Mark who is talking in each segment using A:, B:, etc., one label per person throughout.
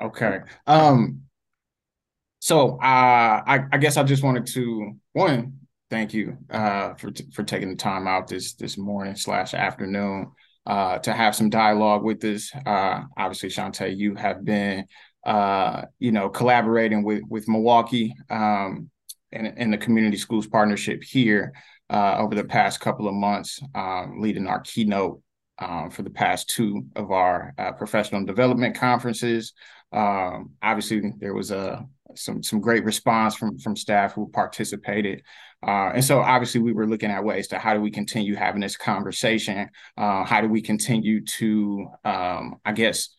A: Okay. Um. So, uh, I, I guess I just wanted to one thank you uh, for t- for taking the time out this this morning slash afternoon uh, to have some dialogue with us. Uh, obviously, Shantay, you have been uh, you know collaborating with with Milwaukee um, and, and the community schools partnership here uh, over the past couple of months, um, leading our keynote um, for the past two of our uh, professional development conferences. Um, obviously, there was a some some great response from from staff who participated. Uh, and so obviously we were looking at ways to how do we continue having this conversation? Uh, how do we continue to, um, I guess,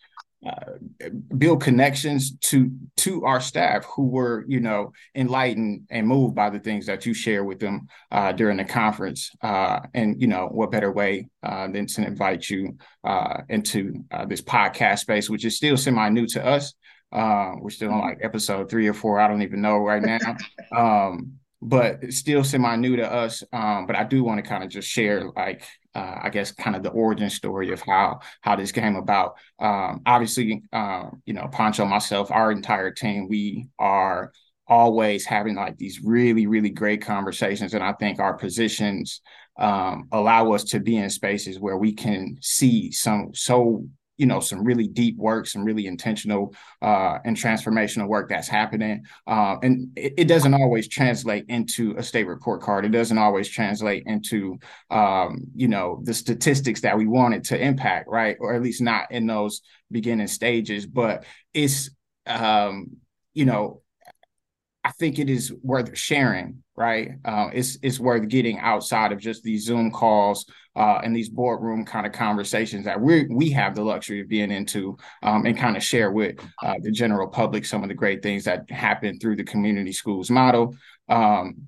A: uh, build connections to to our staff who were you know enlightened and moved by the things that you share with them uh, during the conference. Uh, and you know what better way uh, than to invite you uh, into uh, this podcast space which is still semi new to us. We're still on like episode three or four. I don't even know right now. Um, but still semi new to us. Um, but I do want to kind of just share like uh, I guess kind of the origin story of how how this came about. Um, obviously, uh, you know, Pancho, myself, our entire team, we are always having like these really really great conversations, and I think our positions um, allow us to be in spaces where we can see some so you know some really deep work some really intentional uh, and transformational work that's happening. Uh, and it, it, doesn't always translate into a state report card. It doesn't always translate into um, you know the statistics that we wanted to impact right? Or at least not in those beginning stages. But it's um, you know I think it is worth sharing, right? Uh, it's it's worth getting outside of just these Zoom calls uh, and these boardroom kind of conversations that we we have the luxury of being into, um, and kind of share with uh, the general public some of the great things that happen through the community schools model. Um,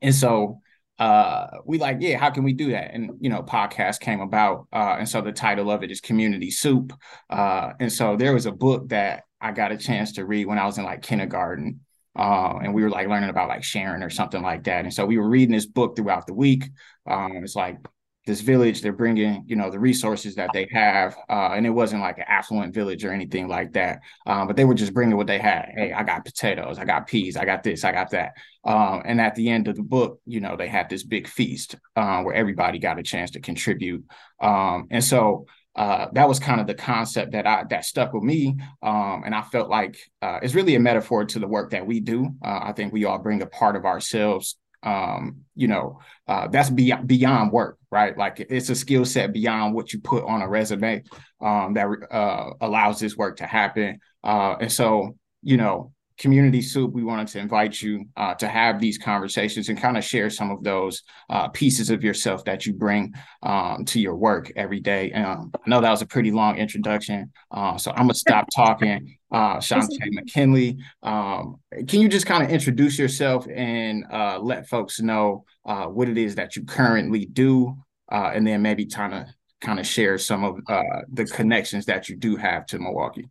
A: and so uh, we like, yeah, how can we do that? And you know, podcast came about, uh, and so the title of it is Community Soup. Uh, and so there was a book that I got a chance to read when I was in like kindergarten uh, and we were like learning about like sharing or something like that. And so we were reading this book throughout the week. Um, it's like this village, they're bringing, you know, the resources that they have. Uh, and it wasn't like an affluent village or anything like that. Um, but they were just bringing what they had. Hey, I got potatoes, I got peas, I got this, I got that. Um, and at the end of the book, you know, they had this big feast uh, where everybody got a chance to contribute. Um, and so uh, that was kind of the concept that I that stuck with me, um, and I felt like uh, it's really a metaphor to the work that we do. Uh, I think we all bring a part of ourselves, um, you know, uh, that's beyond beyond work, right? Like it's a skill set beyond what you put on a resume um, that uh, allows this work to happen. and so, you know, community soup we wanted to invite you uh, to have these conversations and kind of share some of those uh, pieces of yourself that you bring um, to your work every day um, i know that was a pretty long introduction uh, so i'm gonna stop talking uh, Shantay McKinley. Um, can you just kind of introduce yourself and uh, let folks know uh, what it is that you currently do, uh, and then maybe kind of kind of share some of uh, the connections that you do have to Milwaukee?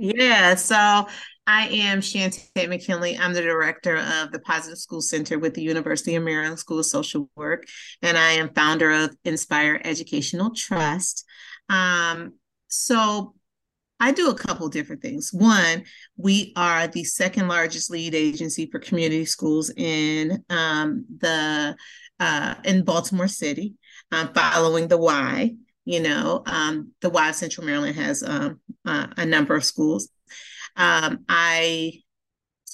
B: Yeah, so I am Shantay McKinley. I'm the director of the Positive School Center with the University of Maryland School of Social Work, and I am founder of Inspire Educational Trust. Um, so I do a couple different things. One, we are the second largest lead agency for community schools in um, the uh, in Baltimore City, um, following the Y. You know, um, the Y of Central Maryland has um, uh, a number of schools. Um, I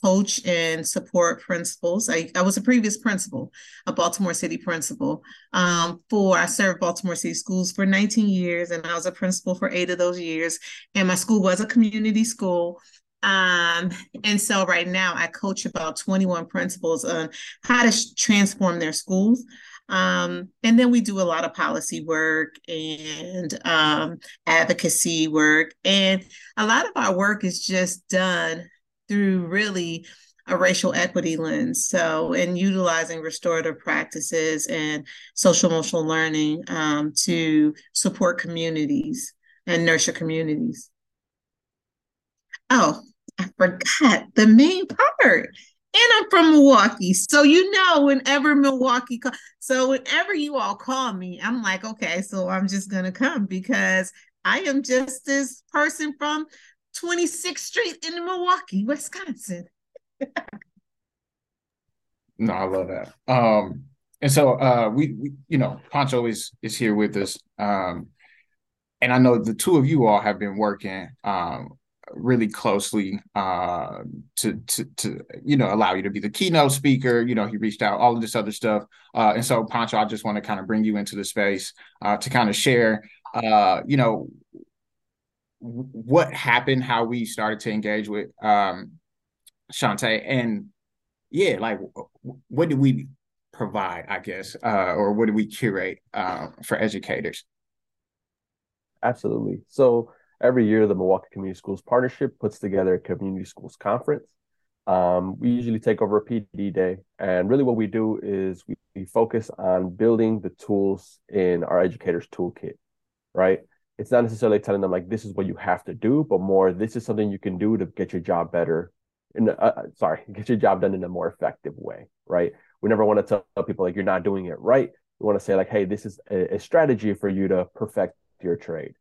B: coach and support principals. I, I was a previous principal, a Baltimore City principal. Um, for I served Baltimore City schools for 19 years, and I was a principal for eight of those years. And my school was a community school. Um, and so right now I coach about 21 principals on how to transform their schools. Um, and then we do a lot of policy work and um, advocacy work. And a lot of our work is just done through really a racial equity lens. So, in utilizing restorative practices and social emotional learning um, to support communities and nurture communities. Oh, I forgot the main part and I'm from Milwaukee. So you know, whenever Milwaukee, call, so whenever you all call me, I'm like, okay, so I'm just gonna come because I am just this person from 26th Street in Milwaukee, Wisconsin.
A: no, I love that. Um, and so uh, we, we, you know, Pancho is is here with us. Um, and I know the two of you all have been working um, really closely uh, to to to you know allow you to be the keynote speaker. You know, he reached out all of this other stuff, uh, and so Pancho, I just want to kind of bring you into the space uh, to kind of share, uh, you know, what happened, how we started to engage with um, Shantay, and yeah, like what did we provide, I guess, uh, or what do we curate uh, for educators?
C: Absolutely. So every year, the Milwaukee Community Schools Partnership puts together a community schools conference. Um, we usually take over a PD day, and really what we do is we, we focus on building the tools in our educators' toolkit, right? It's not necessarily telling them like this is what you have to do, but more this is something you can do to get your job better. Uh, uh sorry, get your job done in a more effective way, right? We never want to tell people like you're not doing it right. We want to say like, hey, this is a, a strategy for you to perfect your trade.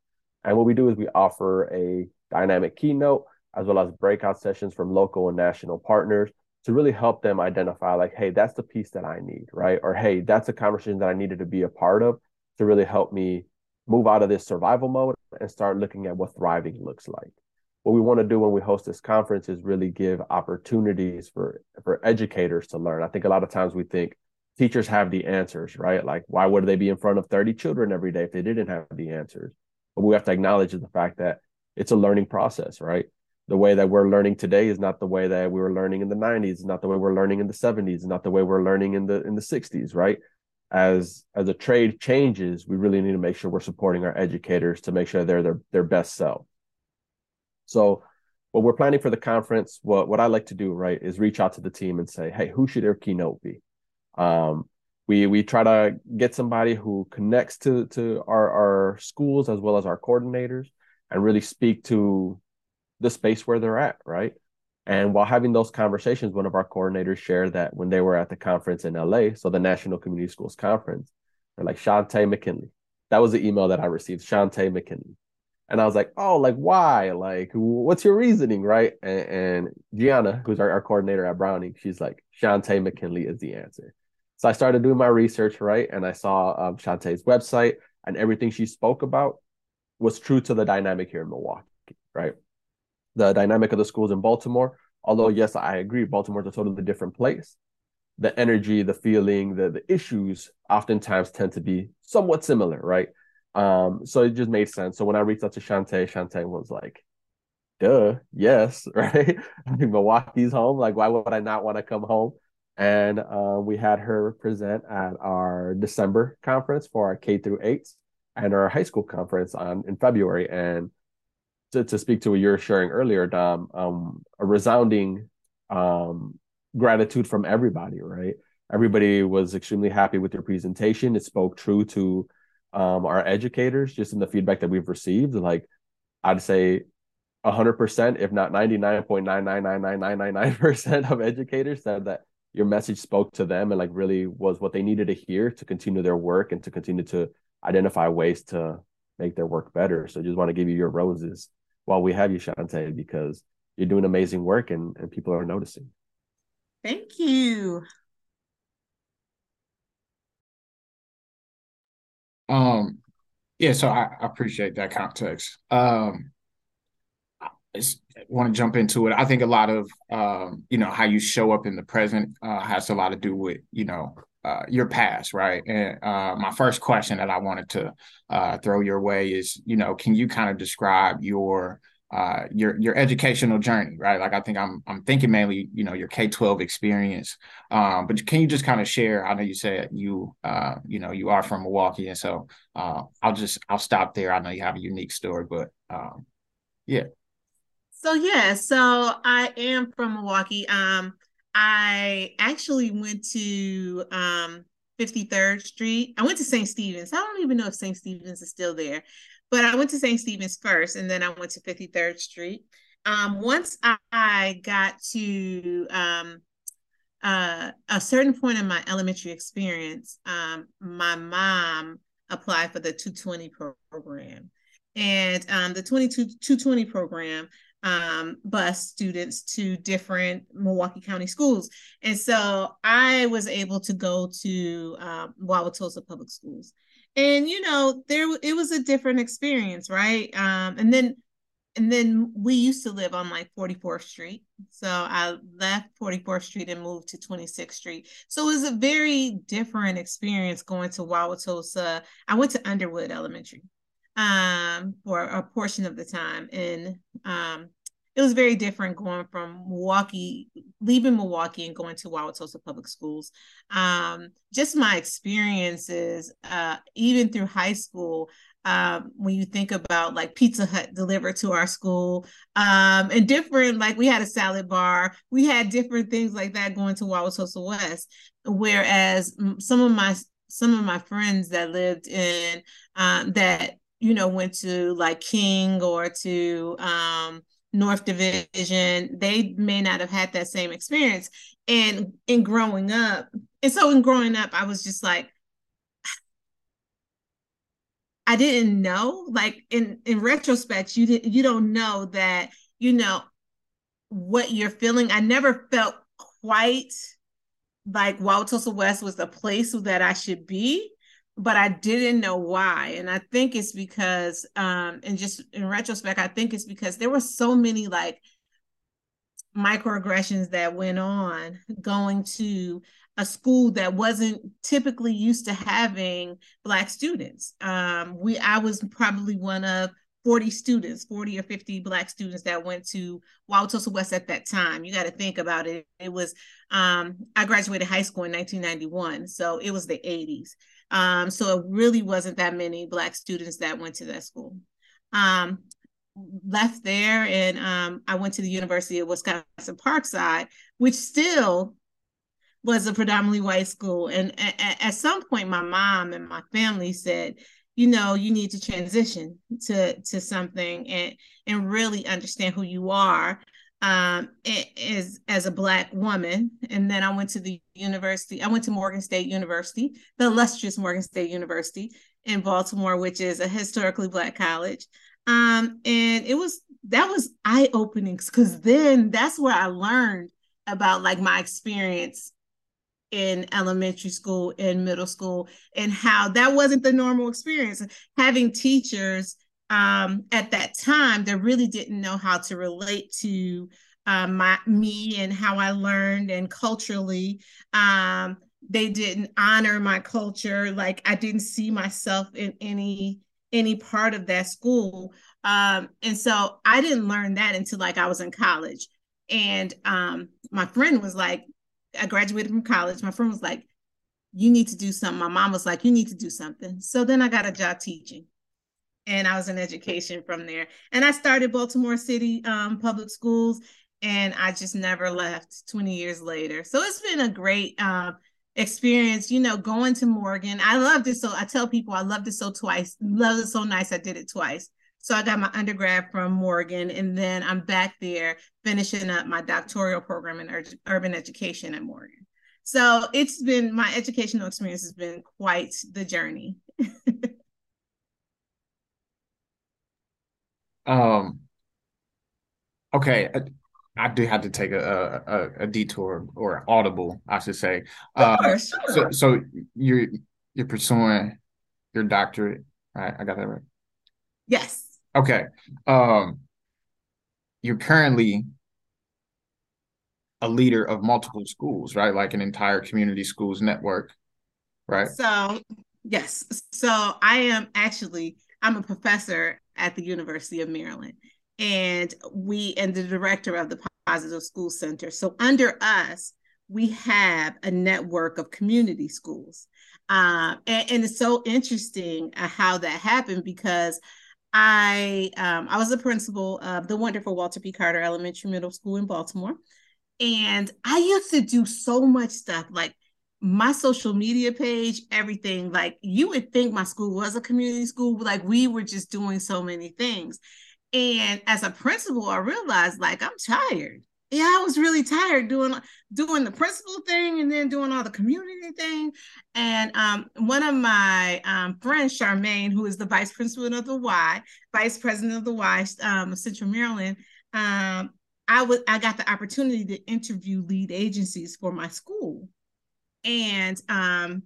C: And what we do is we offer a dynamic keynote as well as breakout sessions from local and national partners to really help them identify like, hey, that's the piece that I need, right? Or hey, that's a conversation that I needed to be a part of to really help me move out of this survival mode and start looking at what thriving looks like. What we want to do when we host this conference is really give opportunities for for educators to learn. I think a lot of times we think teachers have the answers, right? Like why would they be in front of 30 children every day if they didn't have the answers? But we have to acknowledge the fact that it's a learning process, right? The way that we're learning today is not the way that we were learning in the 90s, not the way we're learning in the 70s, not the way we're learning in the in the 60s, right? As as a trade changes, we really need to make sure we're supporting our educators to make sure they're their their best self. So what we're planning for the conference, what what I like to do, right, is reach out to the team and say, hey, who should their keynote be? Um, we we try to get somebody who connects to to our our schools as well as our coordinators and really speak to the space where they're at right? And while having those conversations one of our coordinators shared that when they were at the conference in la so the national community schools conference they're like shantay mckinley. That was the email that i received shantay mckinley. And i was like oh like why? Like what's your reasoning? Right? And, and gianna who's our, our coordinator at browning she's like shantay mckinley is the answer so I started doing my research, right? And I saw um, Shantay's website, and everything she spoke about was true to the dynamic here in Milwaukee, right? The dynamic of the schools in Baltimore, although, yes, I agree, Baltimore's a totally different place. The energy, the feeling, the, the issues oftentimes tend to be somewhat similar, right? Um, so it just made sense. So when I reached out to Shantay, Shantay was like, duh, yes, right? Milwaukee's home. Like, why would I not want to come home? And uh, we had her present at our December conference for our K through eights and our high school conference on in February. And to, to speak to what you're sharing earlier, Dom, um, a resounding um, gratitude from everybody, right? Everybody was extremely happy with your presentation. It spoke true to um, our educators, just in the feedback that we've received. Like, I'd say 100%, if not 99.9999999% of educators said that your message spoke to them and like really was what they needed to hear to continue their work and to continue to identify ways to make their work better. So just want to give you your roses while we have you, Shantay, because you're doing amazing work and, and people are noticing.
B: Thank you.
A: Um, yeah, so I, I appreciate that context. Um, want to jump into it. I think a lot of um, you know how you show up in the present uh, has a lot to do with you know uh, your past, right? And uh, my first question that I wanted to uh, throw your way is, you know, can you kind of describe your uh, your your educational journey, right? Like I think I'm I'm thinking mainly, you know, your K twelve experience. Um, but can you just kind of share? I know you said you uh, you know you are from Milwaukee, and so I'll just I'll stop there. I know you have a unique story, but um, yeah.
B: So yeah, so I am from Milwaukee. Um, I actually went to um 53rd Street. I went to St. Stephen's. I don't even know if St. Stephen's is still there, but I went to St. Stephen's first, and then I went to 53rd Street. Um, once I got to um, uh, a certain point in my elementary experience, um, my mom applied for the 220 program. And um, the 22 220 program um, bus students to different Milwaukee County schools. And so I was able to go to um, Wauwatosa Public Schools. And, you know, there it was a different experience, right? Um, and then and then we used to live on like 44th Street. So I left 44th Street and moved to 26th Street. So it was a very different experience going to Wauwatosa. I went to Underwood Elementary um, for a portion of the time. And um, it was very different going from Milwaukee, leaving Milwaukee and going to Wauwatosa Public Schools. Um, just my experiences, uh, even through high school, um, when you think about like Pizza Hut delivered to our school, um, and different, like we had a salad bar, we had different things like that going to Wauwatosa West. Whereas some of my some of my friends that lived in um, that you know went to like King or to um, North Division, they may not have had that same experience. And in growing up, and so in growing up, I was just like, I didn't know. Like in in retrospect, you didn't you don't know that you know what you're feeling. I never felt quite like Wauwatosa West was the place that I should be, but I didn't know why. And I think it's because, um, and just in retrospect, I think it's because there were so many like microaggressions that went on going to a school that wasn't typically used to having black students. Um, we I was probably one of 40 students, 40 or 50 black students that went to Wauwatosa West at that time. You got to think about it. It was um, I graduated high school in 1991, so it was the 80s. Um, so it really wasn't that many black students that went to that school. Um, left there and um, I went to the University of Wisconsin Parkside, which still was a predominantly white school. And a- at some point, my mom and my family said, you know, you need to transition to to something and and really understand who you are um, as as a black woman. And then I went to the university. I went to Morgan State University, the illustrious Morgan State University in Baltimore, which is a historically black college. Um, and it was that was eye opening because then that's where I learned about like my experience in elementary school and middle school and how that wasn't the normal experience having teachers um, at that time that really didn't know how to relate to um, my me and how I learned and culturally um, they didn't honor my culture like I didn't see myself in any any part of that school um, and so I didn't learn that until like I was in college and um, my friend was like I graduated from college. My friend was like, you need to do something. My mom was like, you need to do something. So then I got a job teaching and I was in education from there. And I started Baltimore City um, Public Schools and I just never left 20 years later. So it's been a great um, experience, you know, going to Morgan. I loved it. So I tell people I loved it so twice, loved it so nice. I did it twice. So I got my undergrad from Morgan, and then I'm back there finishing up my doctoral program in ur- urban education at Morgan. So it's been my educational experience has been quite the journey.
A: um. Okay, I, I, do have to take a, a, a detour or audible, I should say.
B: Uh, sure, sure.
A: So, so you're you're pursuing your doctorate, right? I got that right.
B: Yes.
A: Okay. Um, you're currently a leader of multiple schools, right? Like an entire community schools network, right?
B: So, yes. So, I am actually I'm a professor at the University of Maryland, and we and the director of the Positive School Center. So, under us, we have a network of community schools, uh, and, and it's so interesting uh, how that happened because I um, I was the principal of the wonderful Walter P. Carter Elementary Middle School in Baltimore, and I used to do so much stuff like my social media page, everything. Like you would think my school was a community school, like we were just doing so many things. And as a principal, I realized like I'm tired yeah, I was really tired doing doing the principal thing and then doing all the community thing. And um, one of my um, friends, Charmaine, who is the vice principal of the Y, vice president of the Y, um, Central Maryland, um, I was I got the opportunity to interview lead agencies for my school, and um,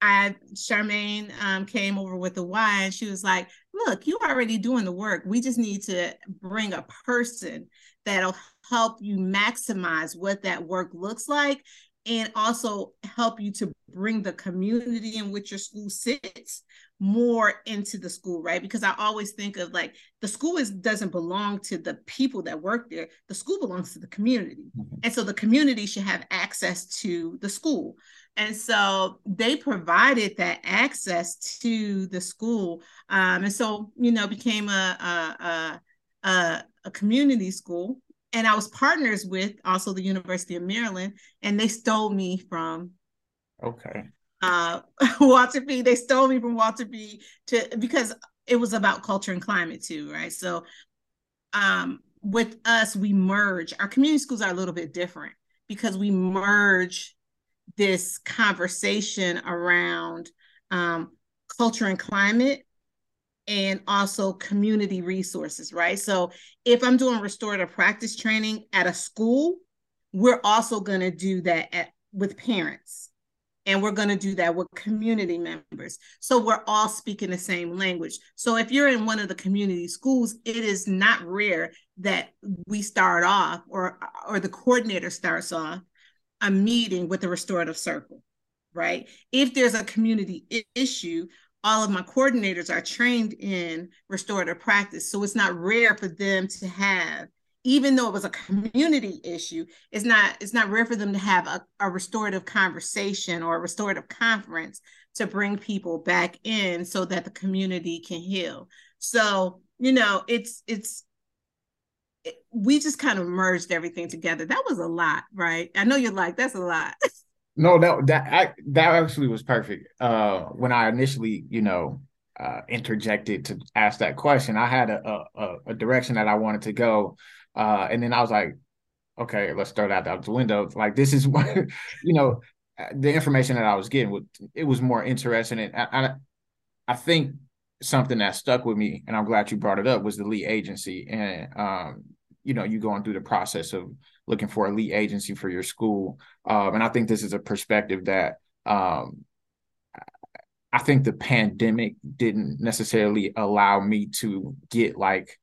B: I Charmaine um, came over with the Y, and she was like, "Look, you already doing the work. We just need to bring a person that'll help you maximize what that work looks like, and also help you to bring the community in which your school sits more into the school, right? Because I always think of like the school is doesn't belong to the people that work there. The school belongs to the community. Mm-hmm. And so the community should have access to the school. And so they provided that access to the school. Um, and so, you know, became a, a, a, a community school. And I was partners with also the University of Maryland, and they stole me from
A: okay
B: uh, Walter P. They stole me from Walter P. to because it was about culture and climate too, right? So, um, with us, we merge. Our community schools are a little bit different because we merge this conversation around um, culture and climate and also community resources, right? So if I'm doing restorative practice training at a school, we're also going to do that at, with parents. And we're going to do that with community members. So we're all speaking the same language. So if you're in one of the community schools, it is not rare that we start off or or the coordinator starts off a meeting with the restorative circle, right? If there's a community issue, all of my coordinators are trained in restorative practice. So it's not rare for them to have, even though it was a community issue, it's not it's not rare for them to have a, a restorative conversation or a restorative conference to bring people back in so that the community can heal. So, you know, it's it's we just kind of merged everything together. That was a lot, right? I know you're like, that's a lot.
A: no, that that I, that actually was perfect. Uh, when I initially, you know, uh, interjected to ask that question, I had a, a, a direction that I wanted to go, uh, and then I was like, okay, let's throw that out the window. Like this is what, you know, the information that I was getting. It was more interesting, and I, I, I think something that stuck with me, and I'm glad you brought it up, was the lead agency. And um, you know, you going through the process of looking for a lead agency for your school. Um, and I think this is a perspective that um, I think the pandemic didn't necessarily allow me to get like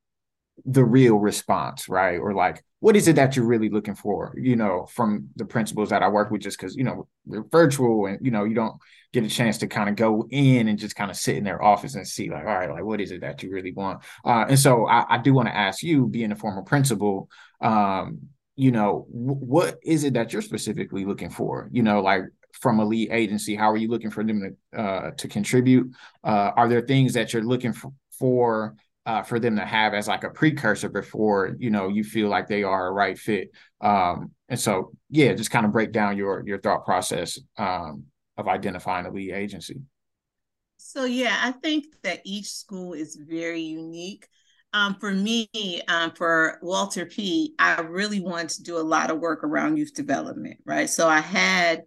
A: the real response, right? Or like, what is it that you're really looking for, you know, from the principals that I work with, just because, you know, we're virtual and, you know, you don't get a chance to kind of go in and just kind of sit in their office and see like, all right, like, what is it that you really want? Uh, and so I, I do want to ask you, being a former principal, um, you know, w- what is it that you're specifically looking for? You know, like from a lead agency, how are you looking for them to, uh, to contribute? Uh, are there things that you're looking for, for uh, for them to have as like a precursor before you know you feel like they are a right fit. Um, and so yeah, just kind of break down your your thought process um, of identifying a lead agency.
B: So yeah, I think that each school is very unique. Um, for me, um, for Walter P, I really wanted to do a lot of work around youth development, right? So I had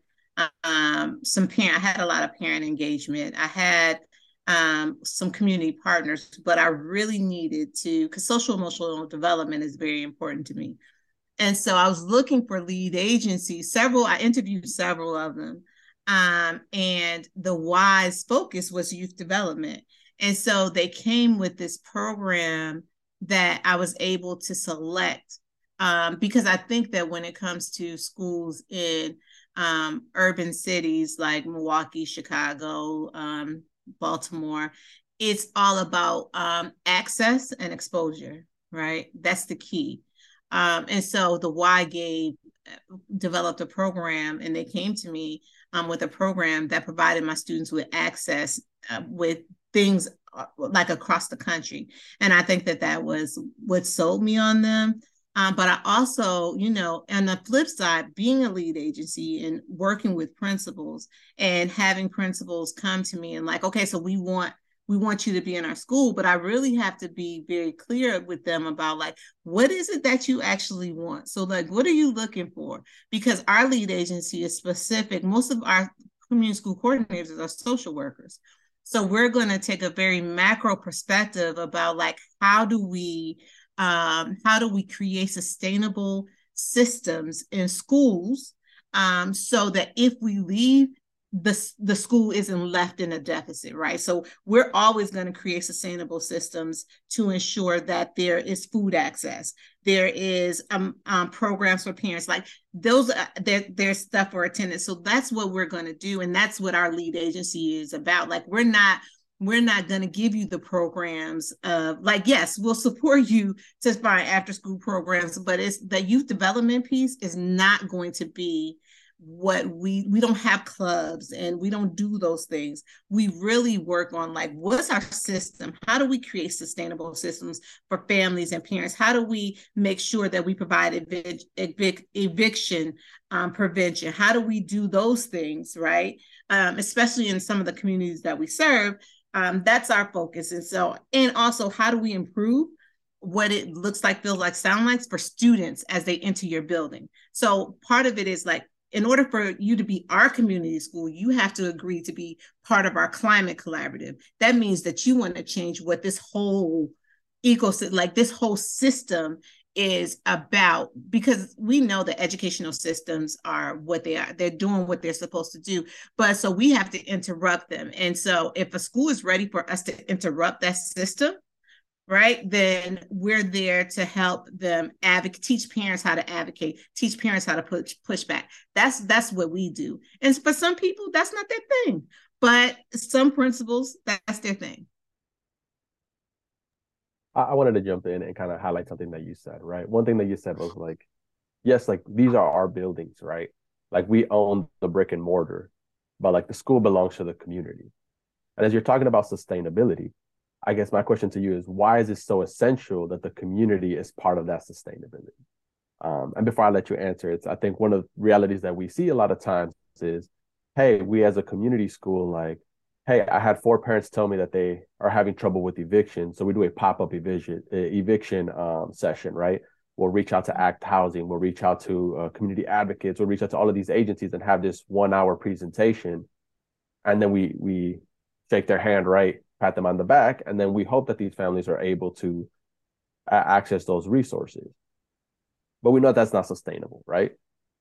B: um, some parent, I had a lot of parent engagement. I had um, some community partners, but I really needed to, because social emotional development is very important to me. And so I was looking for lead agencies, several, I interviewed several of them. Um, and the Y's focus was youth development. And so they came with this program that I was able to select um, because I think that when it comes to schools in um, urban cities like Milwaukee, Chicago, um, Baltimore, it's all about um, access and exposure, right? That's the key. Um, and so the Y gave developed a program, and they came to me um, with a program that provided my students with access uh, with things uh, like across the country. And I think that that was what sold me on them. Um, but I also, you know, on the flip side, being a lead agency and working with principals and having principals come to me and like, okay, so we want we want you to be in our school, but I really have to be very clear with them about like what is it that you actually want. So like, what are you looking for? Because our lead agency is specific. Most of our community school coordinators are social workers. So we're going to take a very macro perspective about like how do we um, how do we create sustainable systems in schools um, so that if we leave the, the school isn't left in a deficit, right? So we're always going to create sustainable systems to ensure that there is food access. There is um, um programs for parents, like those. Uh, there, there's stuff for attendance. So that's what we're going to do, and that's what our lead agency is about. Like we're not we're not going to give you the programs of like yes we'll support you to find after school programs but it's the youth development piece is not going to be what we we don't have clubs and we don't do those things. We really work on like what's our system? How do we create sustainable systems for families and parents? How do we make sure that we provide evic- evic- eviction um, prevention? How do we do those things right? Um, especially in some of the communities that we serve um, that's our focus. And so and also how do we improve what it looks like feels like sound like for students as they enter your building? So part of it is like in order for you to be our community school, you have to agree to be part of our climate collaborative. That means that you want to change what this whole ecosystem, like this whole system is about because we know that educational systems are what they are they're doing what they're supposed to do but so we have to interrupt them and so if a school is ready for us to interrupt that system right then we're there to help them advocate teach parents how to advocate teach parents how to push push back. That's that's what we do. And for some people that's not their thing but some principals that's their thing.
C: I, wanted to jump in and kind of highlight something that you said right? One thing that you said was like yes like these are our buildings right? Like we own the brick and mortar but like the school belongs to the community. And as you're talking about sustainability I guess my question to you is why is it so essential that the community is part of that sustainability? Um, and before I let you answer, it's I think one of the realities that we see a lot of times is, hey, we as a community school, like, hey, I had four parents tell me that they are having trouble with eviction, so we do a pop up eviction eviction um, session, right? We'll reach out to ACT Housing, we'll reach out to uh, community advocates, we'll reach out to all of these agencies and have this one hour presentation, and then we we shake their hand, right? Pat them on the back, and then we hope that these families are able to uh, access those resources. But we know that's not sustainable, right?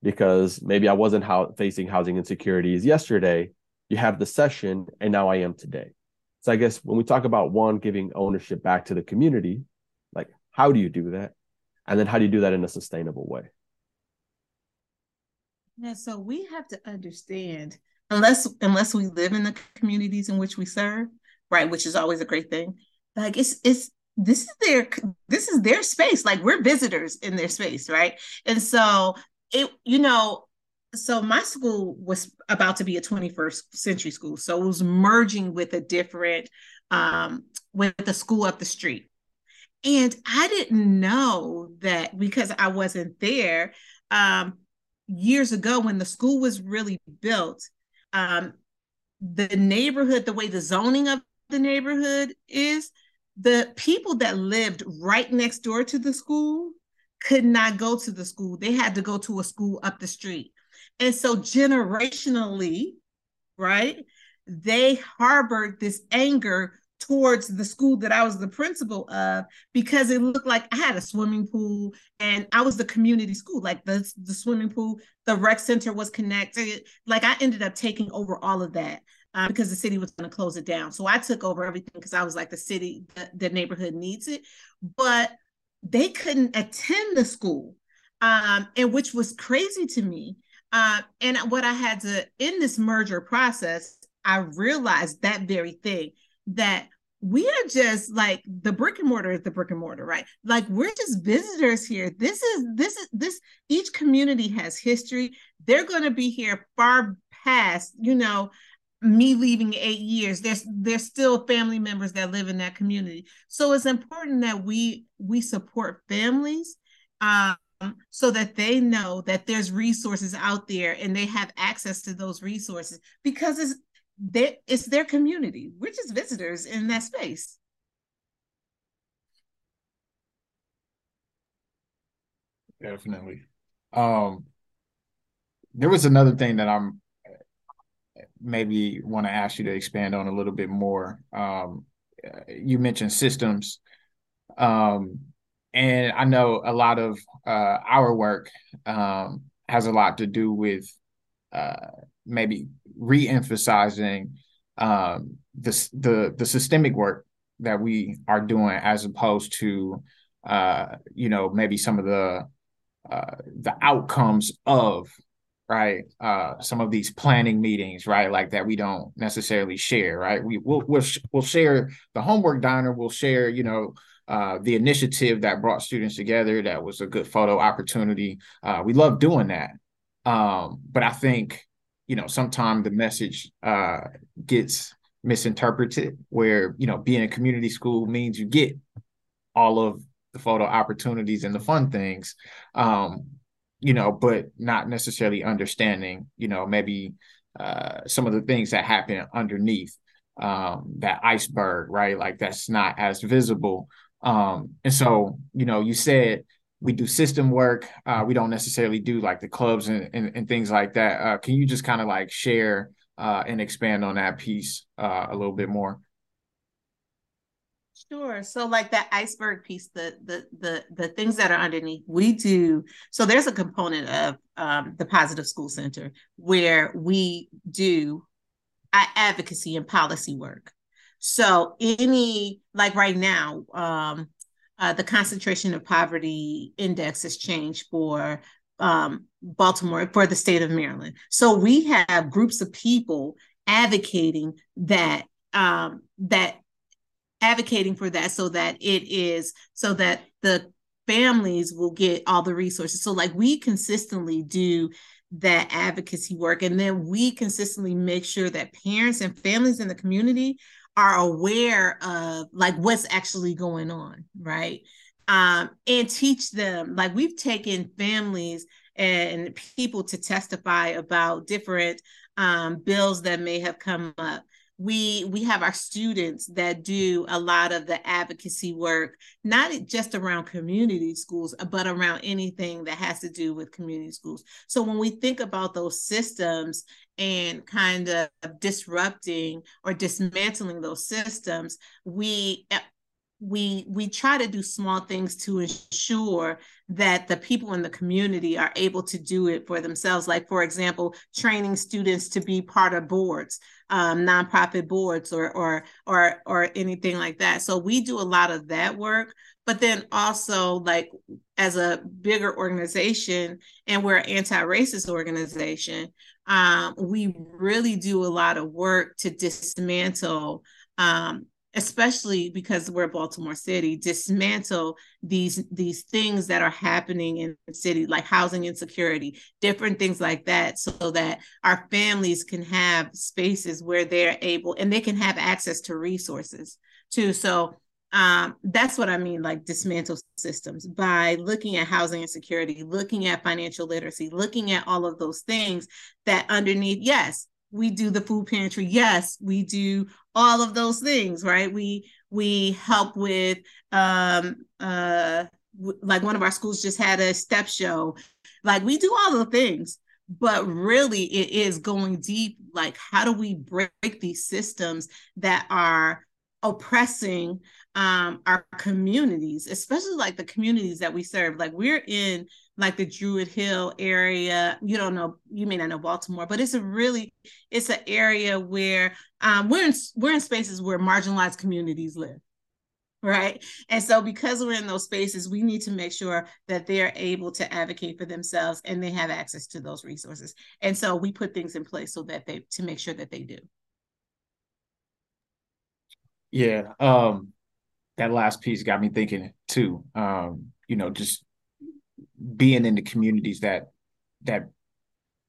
C: Because maybe I wasn't how, facing housing insecurities yesterday. You have the session, and now I am today. So I guess when we talk about one giving ownership back to the community, like how do you do that? And then how do you do that in a sustainable way?
B: Yeah, so we have to understand unless unless we live in the communities in which we serve, right? Which is always a great thing. Like it's it's this is their this is their space. Like we're visitors in their space, right? And so it, you know, so my school was about to be a 21st century school. So it was merging with a different um with the school up the street. And I didn't know that because I wasn't there um years ago when the school was really built um the neighborhood the way the zoning of the neighborhood is the people that lived right next door to the school could not go to the school. They had to go to a school up the street. And so generationally, right, they harbored this anger towards the school that I was the principal of because it looked like I had a swimming pool and I was the community school. Like the, the swimming pool, the rec center was connected. Like I ended up taking over all of that um, because the city was going to close it down. So I took over everything because I was like, the city, the, the, neighborhood needs it. But they couldn't attend the school, um, and which was crazy to me. Uh, and what I had to, in this merger process, I realized that very thing that we are just like the brick and mortar is the brick and mortar, right? Like we're just visitors here. This is this is this each community has history. They're going to be here far past, you know, me leaving eight years there's there's still family members that live in that community. So it's important that we we support families um, so that they know that there's resources out there and they have access to those resources because it's their, it's their community. We're just visitors in that space.
A: Definitely. Um there was another thing that i'm maybe want to ask you to expand on a little bit more. Um, you mentioned systems. Um, and I know a lot of uh, our work um, has a lot to do with uh, maybe re-emphasizing um, the the the systemic work that we are doing as opposed to uh, you know maybe some of the uh, the outcomes of right uh, some of these planning meetings right like that we don't necessarily share right? We will we'll, we'll share the homework diner we'll share you know uh, the initiative that brought students together that was a good photo opportunity. Uh, we love doing that. Um, but i think you know sometimes the message uh, gets misinterpreted where you know being a community school means you get all of the photo opportunities and the fun things. Um, you know but not necessarily understanding you know maybe uh, some of the things that happen underneath um, that iceberg right like that's not as visible um, and so, you know, you said we do system work. Uh, we don't necessarily do like the clubs and, and, and things like that. Uh, can you just kind of like share uh, and expand on that piece uh, a little bit more?
B: Sure. So like that iceberg piece, the the the the things that are underneath, we do. So there's a component of um, the Positive School Center where we do advocacy and policy work. So any like right now, um, uh, the concentration of poverty index has changed for um, Baltimore for the state of Maryland. So we have groups of people advocating that um, that advocating for that so that it is so that the families will get all the resources. So like we consistently do that advocacy work and then we consistently make sure that parents and families in the community are aware of like what's actually going on, right? Um, and teach them. Like we've taken families and people to testify about different um, bills that may have come up we we have our students that do a lot of the advocacy work not just around community schools but around anything that has to do with community schools. So when we think about those systems and kind of disrupting or dismantling those systems we we we try to do small things to ensure that the people in the community are able to do it for themselves. Like for example training students to be part of boards um, nonprofit boards or or or or anything like that. So we do a lot of that work but then also like as a bigger organization and we're an anti-racist organization um, we really do a lot of work to dismantle um, especially because we're Baltimore City, dismantle these these things that are happening in the city, like housing insecurity, different things like that, so that our families can have spaces where they're able and they can have access to resources too. So um, that's what I mean, like dismantle systems by looking at housing insecurity, looking at financial literacy, looking at all of those things that underneath, yes, we do the food pantry. Yes we do all of those things right? We we help with um uh w- like one of our schools just had a step show. Like we do all the things but really it is going deep like how do we break these systems that are oppressing um our communities especially like the communities that we serve. Like we're in like the Druid Hill area. You don't know, you may not know Baltimore, but it's a really, it's an area where um, we're in we're in spaces where marginalized communities live. Right. And so because we're in those spaces, we need to make sure that they're able to advocate for themselves and they have access to those resources. And so we put things in place so that they to make sure that they do.
A: Yeah. Um that last piece got me thinking too. Um, you know, just being in the communities that that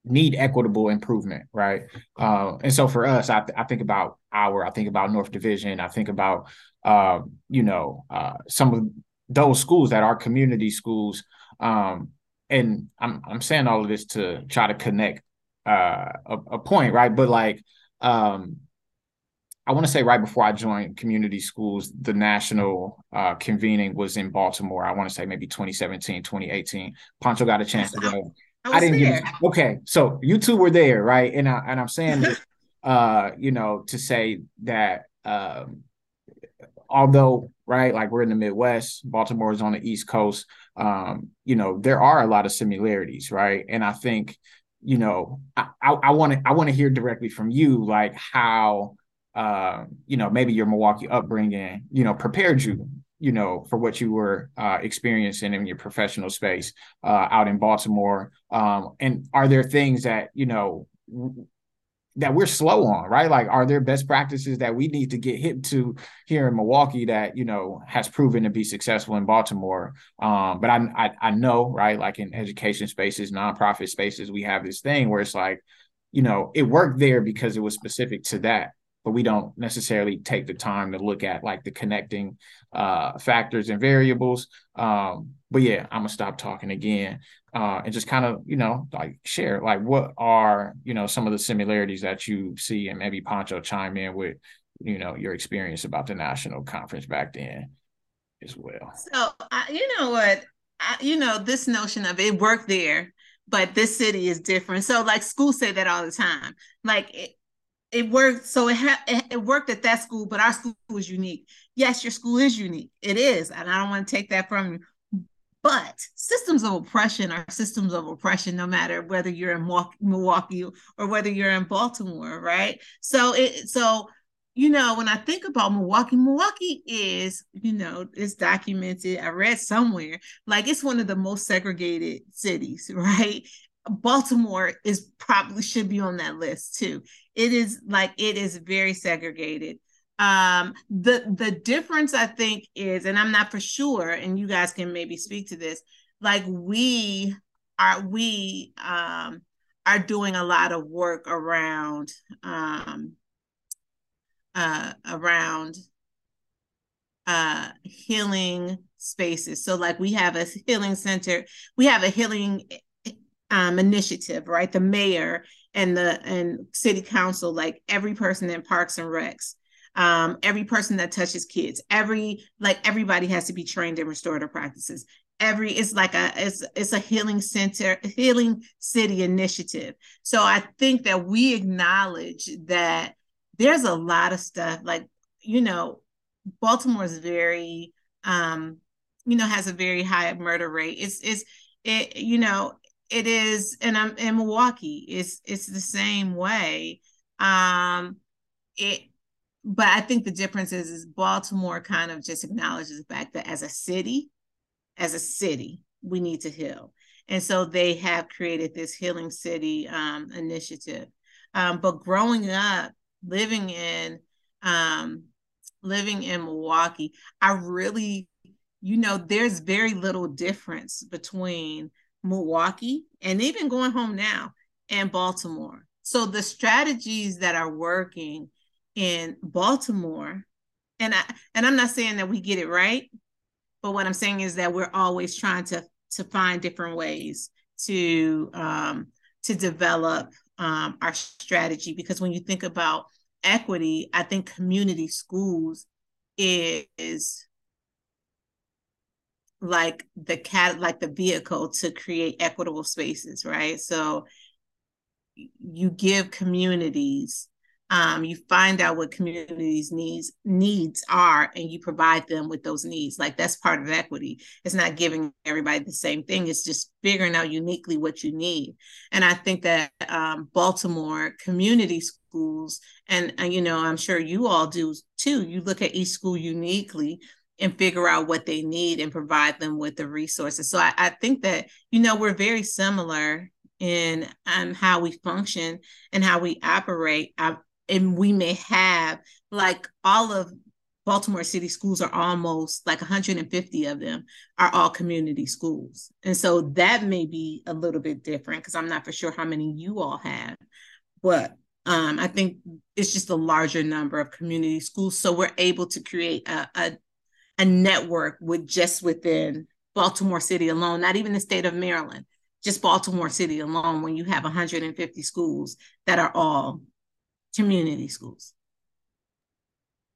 A: need equitable improvement, right? Uh, and so for us, I, th- I think about our, I think about North Division, I think about, uh, you know, uh, some of those schools that are community schools. Um, and I'm I'm saying all of this to try to connect uh, a, a point, right? But like, um, I want to say right before I joined community schools, the national uh, convening was in Baltimore. I want to say maybe 2017, 2018. Pancho got a chance to go.
B: I, I didn't there. get
A: okay. So you two were there, right? And I, and I'm saying this, uh, you know, to say that um, although right? Like we're in the Midwest, Baltimore is on the East Coast. Um, you know, there are a lot of similarities, right? And I think, you know, I I want to I want to hear directly from you, like how, uh, you know, maybe your Milwaukee upbringing, you know, prepared you, you know, for what you were uh, experiencing in your professional space uh, out in Baltimore. Um, and are there things that you know that we're slow on, right? Like, are there best practices that we need to get hip to here in Milwaukee that you know has proven to be successful in Baltimore? Um, but I, I, I know, right? Like in education spaces, nonprofit spaces, we have this thing where it's like, you know, it worked there because it was specific to that, but we don't necessarily take the time to look at like the connecting uh, factors and variables. Um, but yeah, I'm gonna stop talking again uh, and just kind of you know like share like what are you know some of the similarities that you see and maybe Pancho chime in with you know your experience about the national conference back then as well.
B: So uh, you know what I, you know this notion of it worked there, but this city is different. So like schools say that all the time. Like it worked so it, ha- it worked at that school but our school was unique yes your school is unique it is and i don't want to take that from you but systems of oppression are systems of oppression, no matter whether you're in Milwaukee or whether you're in Baltimore, right? So it so you know when I think about Milwaukee, Milwaukee is you know it's documented. I read somewhere like it's one of the most segregated cities, right? Baltimore is probably should be on that list too. It is like it is very segregated. Um the the difference i think is and i'm not for sure and you guys can maybe speak to this like we are we um are doing a lot of work around um uh around uh healing spaces. So like we have a healing center we have a healing um initiative right? The mayor and the and city council like every person in parks and recs um, every person that touches kids, every like everybody has to be trained in restorative practices. Every it's like a it's it's a healing center, healing city initiative. So I think that we acknowledge that there's a lot of stuff like you know Baltimore is very um you know has a very high murder rate. It's it's it you know it is and I'm in Milwaukee. It's it's the same way. Um it but I think the difference is, is Baltimore kind of just acknowledges the fact that as a city, as a city, we need to heal. And so they have created this Healing City um, initiative. Um, but growing up, living in um, living in Milwaukee, I really, you know, there's very little difference between Milwaukee and even going home now and Baltimore. So the strategies that are working in Baltimore, and I and I'm not saying that we get it right, but what I'm saying is that we're always trying to to find different ways to um, to develop um, our strategy because when you think about equity, I think community schools is like the cat like the vehicle to create equitable spaces, right? So you give communities um, you find out what communities needs needs are and you provide them with those needs. Like that's part of equity. It's not giving everybody the same thing. It's just figuring out uniquely what you need. And i think that um, baltimore community schools and, and you know i'm sure you all do too. You look at each school uniquely and figure out what they need and provide them with the resources so i, I think that you know we're very similar in um, how we function and how we operate. I, and we may have like all of Baltimore City schools are almost like 150 of them are all community schools. And so that may be a little bit different because I'm not for sure how many you all have. But um, I think it's just a larger number of community schools. So we're able to create a, a, a network with just within Baltimore City alone, not even the state of Maryland, just Baltimore City alone, when you have 150 schools that are all community schools.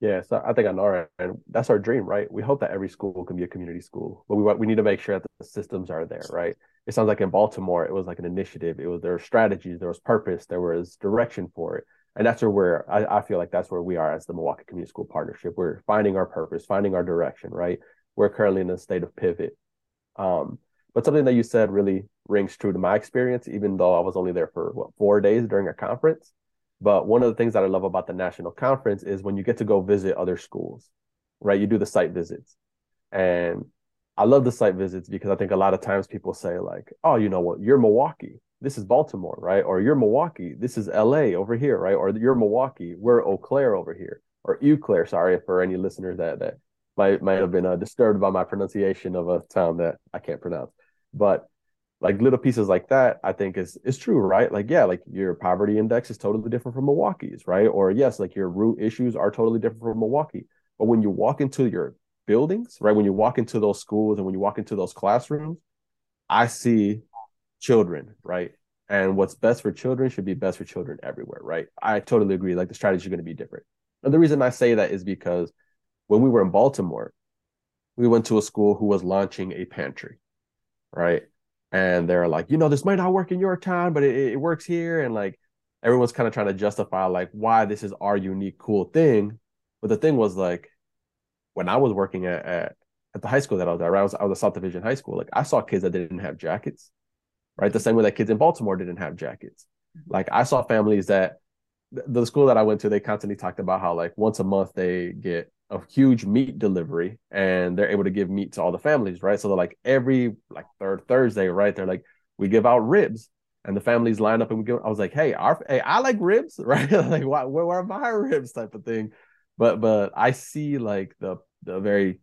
C: Yeah, so I think I know, and that's our dream, right? We hope that every school can be a community school, but we we need to make sure that the systems are there, right? It sounds like in Baltimore, it was like an initiative. It was there were strategies, there was purpose, there was direction for it, And that's where we're, I, I feel like that's where we are as the Milwaukee Community School Partnership. We're finding our purpose, finding our direction, right? We're currently in a state of pivot. Um, but something that you said really rings true to my experience, even though I was only there for what, four days during a conference. But one of the things that I love about the national conference is when you get to go visit other schools, right? You do the site visits. And I love the site visits because I think a lot of times people say, like, oh, you know what, you're Milwaukee. This is Baltimore, right? Or you're Milwaukee. This is LA over here, right? Or you're Milwaukee. We're Eau Claire over here. Or Eau Claire, sorry for any listeners that that might might have been uh, disturbed by my pronunciation of a town that I can't pronounce. But like little pieces like that, I think is is true, right? Like, yeah, like your poverty index is totally different from Milwaukee's, right? Or yes, like your root issues are totally different from Milwaukee. But when you walk into your buildings, right? When you walk into those schools and when you walk into those classrooms, I see children, right? And what's best for children should be best for children everywhere, right? I totally agree. Like the strategy is going to be different. And the reason I say that is because when we were in Baltimore, we went to a school who was launching a pantry, right? and they're like, you know, this might not work in your town, but it, it works here. And like everyone's kind of trying to justify like why this is our unique, cool thing. But the thing was like, when I was working at at, at the high school that I was at, I was, I was a South Division high school. Like I saw kids that didn't have jackets, right? The same way that kids in Baltimore didn't have jackets. Mm-hmm. Like I saw families that the school that I went to, they constantly talked about how like once a month they get a huge meat delivery and they're able to give meat to all the families, right? So they're like every like third Thursday, right? They're like, we give out ribs and the families line up and we give, I was like, hey, our, hey, I like ribs, right? like, why, where, where are my ribs type of thing. But, but I see like the, the very,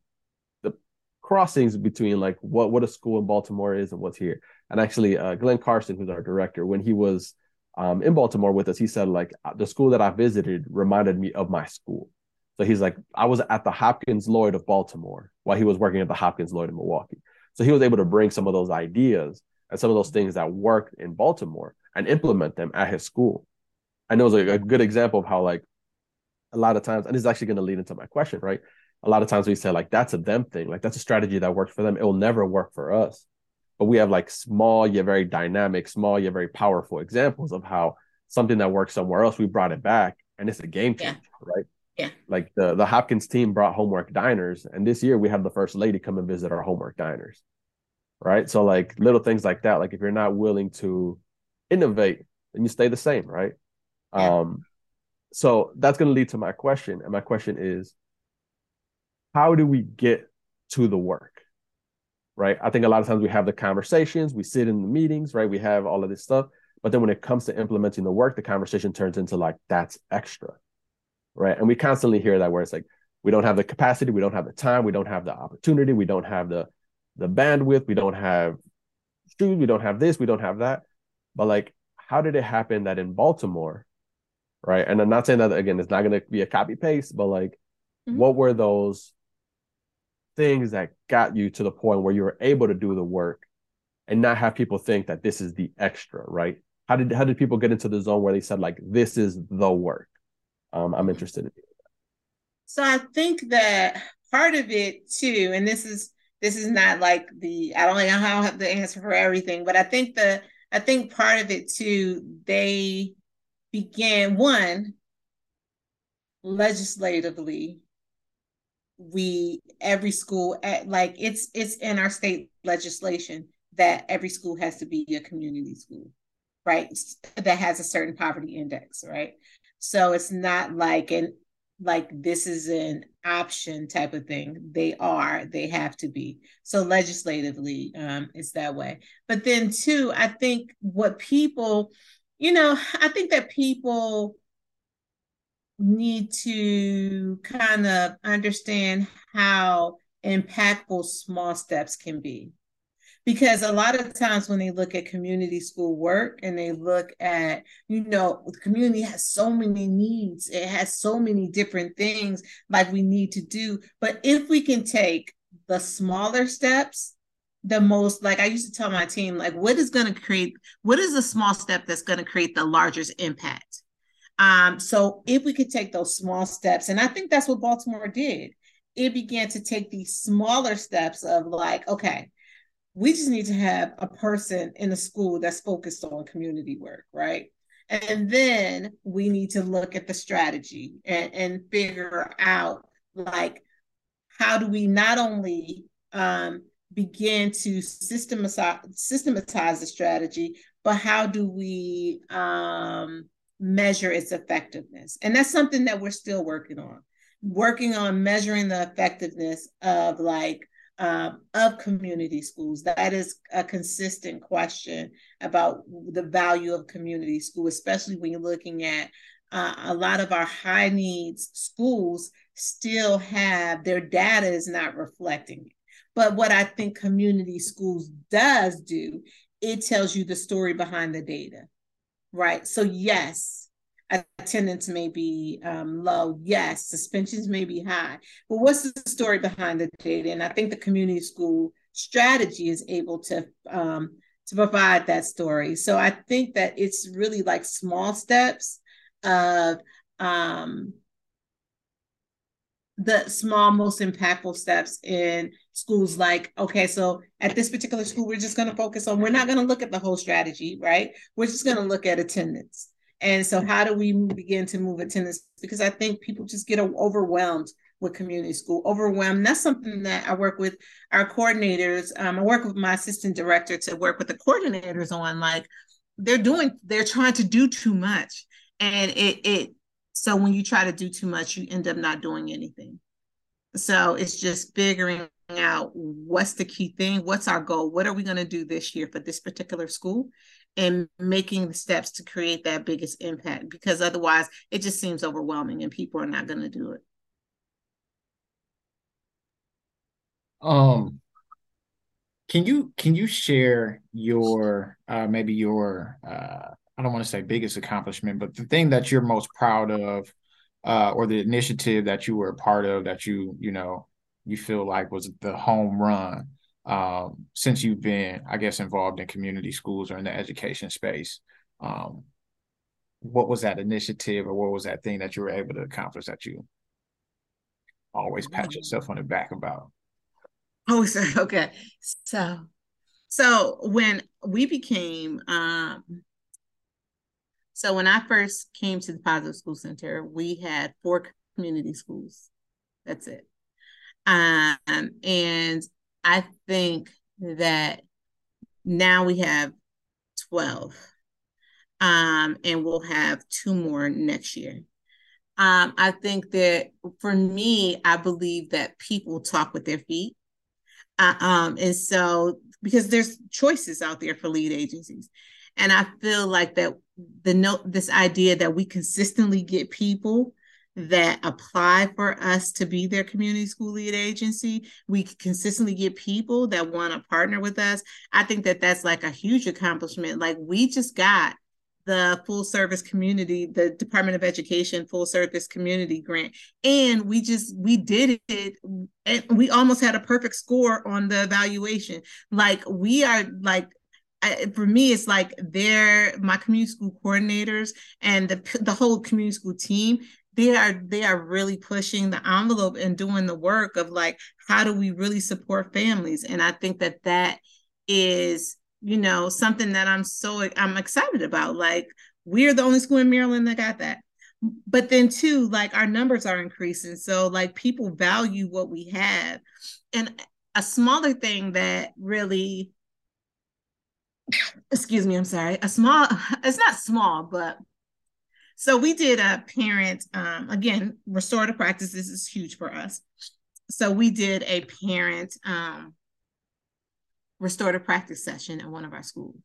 C: the crossings between like what, what a school in Baltimore is and what's here. And actually, uh, Glenn Carson, who's our director, when he was um, in Baltimore with us, he said like the school that I visited reminded me of my school so he's like, I was at the Hopkins Lloyd of Baltimore while he was working at the Hopkins Lloyd in Milwaukee. So he was able to bring some of those ideas and some of those things that worked in Baltimore and implement them at his school. And know it's a, a good example of how like a lot of times, and this is actually going to lead into my question, right? A lot of times we say like that's a them thing, like that's a strategy that works for them. It will never work for us. But we have like small yet very dynamic, small yet very powerful examples of how something that works somewhere else, we brought it back and it's a game changer, yeah. right?
B: Yeah.
C: Like the the Hopkins team brought homework diners, and this year we have the first lady come and visit our homework diners. Right. So like little things like that. Like if you're not willing to innovate, then you stay the same, right? Yeah. Um, so that's gonna lead to my question. And my question is, how do we get to the work? Right. I think a lot of times we have the conversations, we sit in the meetings, right? We have all of this stuff. But then when it comes to implementing the work, the conversation turns into like that's extra right? And we constantly hear that where it's like we don't have the capacity, we don't have the time, we don't have the opportunity, we don't have the the bandwidth, we don't have shoes, we don't have this, we don't have that. But like, how did it happen that in Baltimore, right? And I'm not saying that again, it's not going to be a copy paste, but like, mm-hmm. what were those things that got you to the point where you were able to do the work and not have people think that this is the extra, right? How did how did people get into the zone where they said like this is the work? um, I'm interested in.
B: So I think that part of it too, and this is this is not like the I don't know how I have the answer for everything, but I think the I think part of it too, they began one legislatively we every school at like it's it's in our state legislation that every school has to be a community school right that has a certain poverty index right so it's not like an like this is an option type of thing. They are, they have to be. So legislatively, um, it's that way. But then too, I think what people, you know, I think that people need to kind of understand how impactful small steps can be. Because a lot of times when they look at community school work and they look at you know the community has so many needs it has so many different things like we need to do. But if we can take the smaller steps the most like i used to tell my team like what is going to create what is the small step that's going to create the largest impact um so if we could take those small steps and i think that's what baltimore did it began to take these smaller steps of like okay we just need to have a person in the school that's focused on community work, right? And then we need to look at the strategy and, and figure out like how do we not only um, begin to systematize systematize the strategy, but how do we um, measure its effectiveness? And that's something that we're still working on. Working on measuring the effectiveness of like um, of community schools. That is a consistent question about the value of community school, especially when you're looking at uh, a lot of our high needs schools still have their data is not reflecting it. But what I think community schools does do, it tells you the story behind the data, right? So yes, attendance may be um, low. Yes, suspensions may be high. But what's the story behind the data? And I think the community school strategy is able to um, to provide that story. So I think that it's really like small steps of um, the small, most impactful steps in schools like, okay, so at this particular school, we're just going to focus on, we're not going to look at the whole strategy, right? We're just going to look at attendance. And so, how do we begin to move attendance? Because I think people just get overwhelmed with community school, overwhelmed. That's something that I work with our coordinators. Um, I work with my assistant director to work with the coordinators on like they're doing, they're trying to do too much, and it it. So when you try to do too much, you end up not doing anything. So it's just figuring out what's the key thing, what's our goal, what are we going to do this year for this particular school, and making the steps to create that biggest impact because otherwise it just seems overwhelming and people are not going to do it.
A: Um can you can you share your uh maybe your uh I don't want to say biggest accomplishment but the thing that you're most proud of uh or the initiative that you were a part of that you you know you feel like was the home run um, since you've been, I guess, involved in community schools or in the education space. Um, what was that initiative or what was that thing that you were able to accomplish that you always pat yourself on the back about?
B: Oh, so, okay. So, so when we became, um, so when I first came to the Positive School Center, we had four community schools. That's it. Um, and I think that now we have 12. Um, and we'll have two more next year. Um, I think that for me, I believe that people talk with their feet. Uh, um, and so because there's choices out there for lead agencies. And I feel like that the note this idea that we consistently get people that apply for us to be their community school lead agency. We consistently get people that want to partner with us. I think that that's like a huge accomplishment. Like we just got the full service community, the Department of Education full service community grant. And we just, we did it and we almost had a perfect score on the evaluation. Like we are like, I, for me, it's like they're my community school coordinators and the the whole community school team they are they are really pushing the envelope and doing the work of like how do we really support families? And i think that that is you know something that i'm so i'm excited about. Like we're the only school in maryland that got that. But then too like our numbers are increasing. So like people value what we have. And a smaller thing that really excuse me i'm sorry a small it's not small but so we did a parent, um, again, restorative practices is huge for us. So we did a parent um, restorative practice session at one of our schools.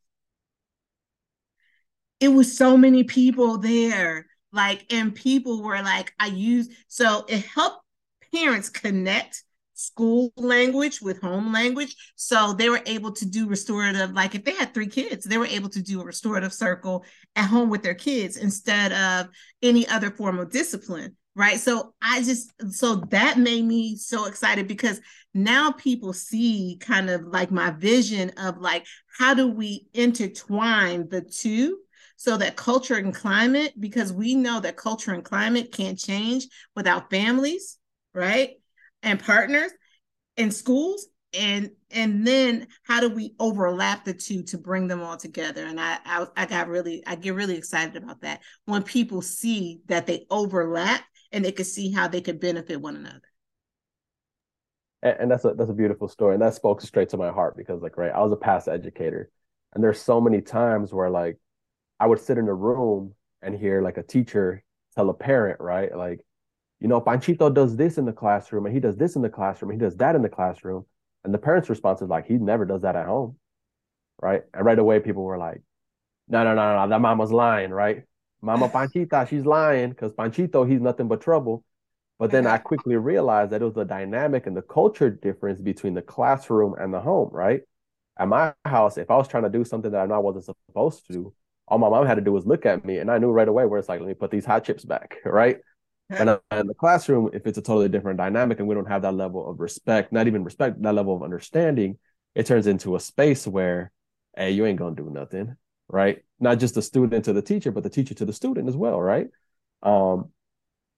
B: It was so many people there, like, and people were like, I use, so it helped parents connect school language with home language. So they were able to do restorative, like if they had three kids, they were able to do a restorative circle at home with their kids instead of any other form of discipline. Right. So I just, so that made me so excited because now people see kind of like my vision of like, how do we intertwine the two so that culture and climate, because we know that culture and climate can't change without families, right? And partners in schools and and then how do we overlap the two to bring them all together? And I, I i got really i get really excited about that when people see that they overlap and they can see how they could benefit one another.
C: And, and that's a that's a beautiful story. And that spoke straight to my heart because like right i was a past educator. And there's so many times where like i would sit in a room and hear like a teacher tell a parent right like you know panchito does this in the classroom and he does this in the classroom and he does that in the classroom and the parents' response is like, he never does that at home. Right. And right away, people were like, no, no, no, no, that mama's lying, right? Mama Panchita, she's lying because Panchito, he's nothing but trouble. But then I quickly realized that it was the dynamic and the culture difference between the classroom and the home, right? At my house, if I was trying to do something that I know wasn't supposed to all my mom had to do was look at me, and I knew right away where it's like, let me put these hot chips back, right? But in the classroom, if it's a totally different dynamic and we don't have that level of respect, not even respect, that level of understanding, it turns into a space where, hey, you ain't gonna do nothing, right? Not just the student to the teacher, but the teacher to the student as well, right? Um,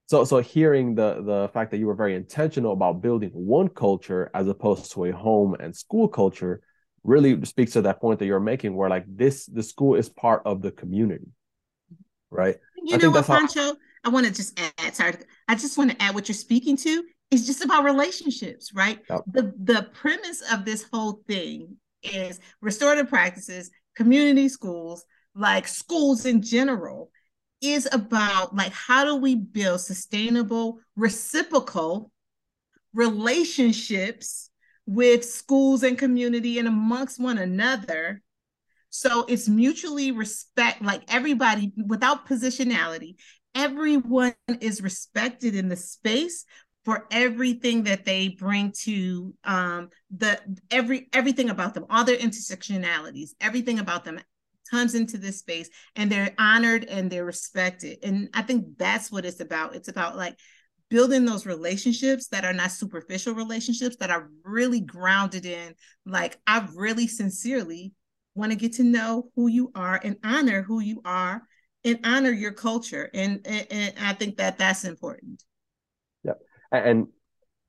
C: so so hearing the the fact that you were very intentional about building one culture as opposed to a home and school culture really speaks to that point that you're making where like this the school is part of the community right
B: you I know what Pancho how- I want to just add, sorry, I just want to add what you're speaking to is just about relationships, right? Yep. The the premise of this whole thing is restorative practices, community schools, like schools in general, is about like how do we build sustainable, reciprocal relationships with schools and community and amongst one another so it's mutually respect, like everybody without positionality, everyone is respected in the space for everything that they bring to um, the every everything about them, all their intersectionalities, everything about them comes into this space and they're honored and they're respected. And I think that's what it's about. It's about like building those relationships that are not superficial relationships that are really grounded in like I really sincerely want to get to know who you are and honor who you are and honor your culture and, and, and i think that that's important.
C: Yeah and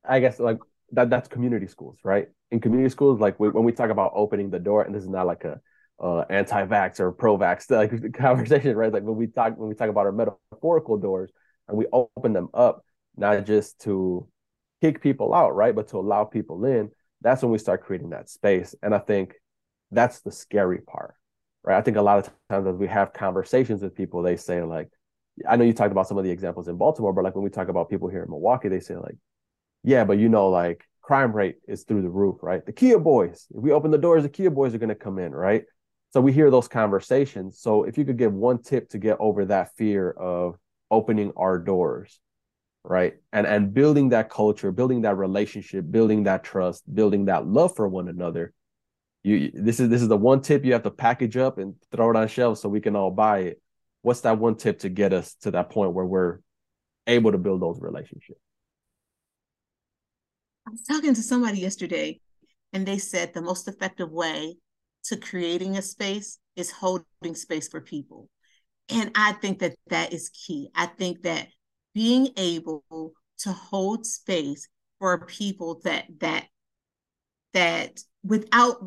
C: i guess like that that's community schools right? In community schools like when we talk about opening the door and this is not like a uh, anti-vax or pro-vax like conversation right? Like when we talk when we talk about our metaphorical doors and we open them up not just to kick people out right? But to allow people in that's when we start creating that space. And i think that's the scary part right? I think a lot of times as we have conversations with people, they say like, I know you talked about some of the examples in Baltimore, but like when we talk about people here in Milwaukee, they say like, yeah, but you know, like crime rate is through the roof, right? The Kia boys, if we open the doors, the Kia boys are going to come in, right? So we hear those conversations. So if you could give one tip to get over that fear of opening our doors, right? And and building that culture, building that relationship, building that trust, building that love for one another you this is this is the one tip you have to package up and throw it on shelves so we can all buy it. What's that one tip to get us to that point where we're able to build those relationships?
B: I was talking to somebody yesterday and they said the most effective way to creating a space is holding space for people. And i think that that is key. I think that being able to hold space for people that that that without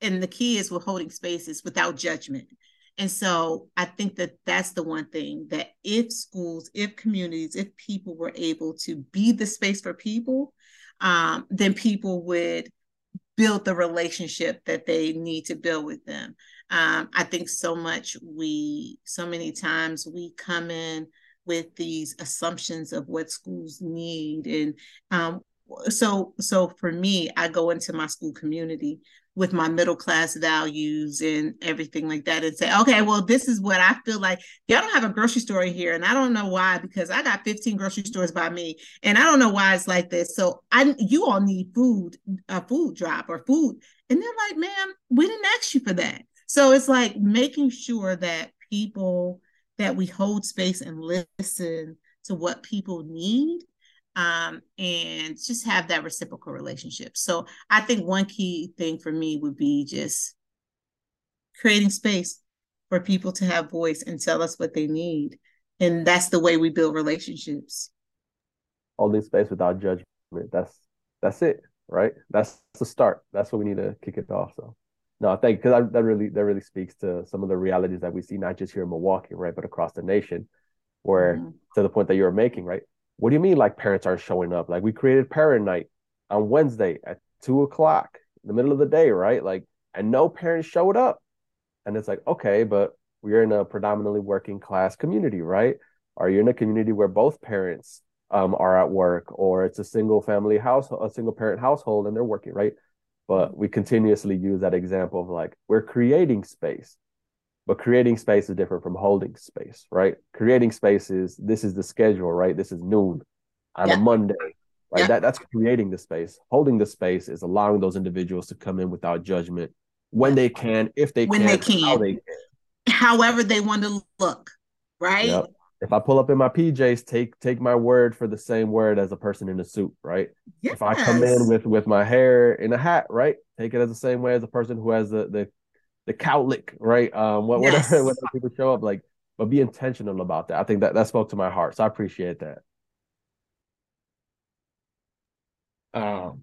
B: and the key is with holding spaces without judgment. And so I think that that's the one thing that if schools, if communities, if people were able to be the space for people, um, then people would build the relationship that they need to build with them. Um, I think so much we, so many times we come in with these assumptions of what schools need. And um, so, so for me, I go into my school community with my middle class values and everything like that and say, okay, well, this is what I feel like. Y'all don't have a grocery store here, and I don't know why because I got 15 grocery stores by me, and I don't know why it's like this. So I, you all need food, a food drop or food, and they're like, ma'am, we didn't ask you for that. So it's like making sure that people that we hold space and listen to what people need um, and just have that reciprocal relationship. So I think one key thing for me would be just creating space for people to have voice and tell us what they need. And that's the way we build relationships.
C: Holding space without judgment. That's that's it. right? That's the start. That's what we need to kick it off. So, no, I think because that, that really that really speaks to some of the realities that we see not just here in Milwaukee, right, but across the nation. Where mm-hmm. to the point that you were making, right? What do you mean like parents aren't showing up? Like we created parent night on Wednesday at two o'clock in the middle of the day, right? Like, and no parents showed up. And it's like, okay, but we're in a predominantly working class community, right? Are you in a community where both parents um, are at work or it's a single family house, a single parent household and they're working, right? But we continuously use that example of like, we're creating space, but creating space is different from holding space, right? Creating space is this is the schedule, right? This is noon on yeah. a Monday, right? Yeah. That, that's creating the space. Holding the space is allowing those individuals to come in without judgment when they can, if they
B: when
C: can,
B: they can, how they can. however they want to look, right? Yep
C: if I pull up in my PJs, take take my word for the same word as a person in a suit, right? Yes. If I come in with with my hair in a hat, right? Take it as the same way as a person who has the the the cowlick, right? Um, what, yes. whatever, whatever people show up like, but be intentional about that. I think that that spoke to my heart, so I appreciate that.
A: Um,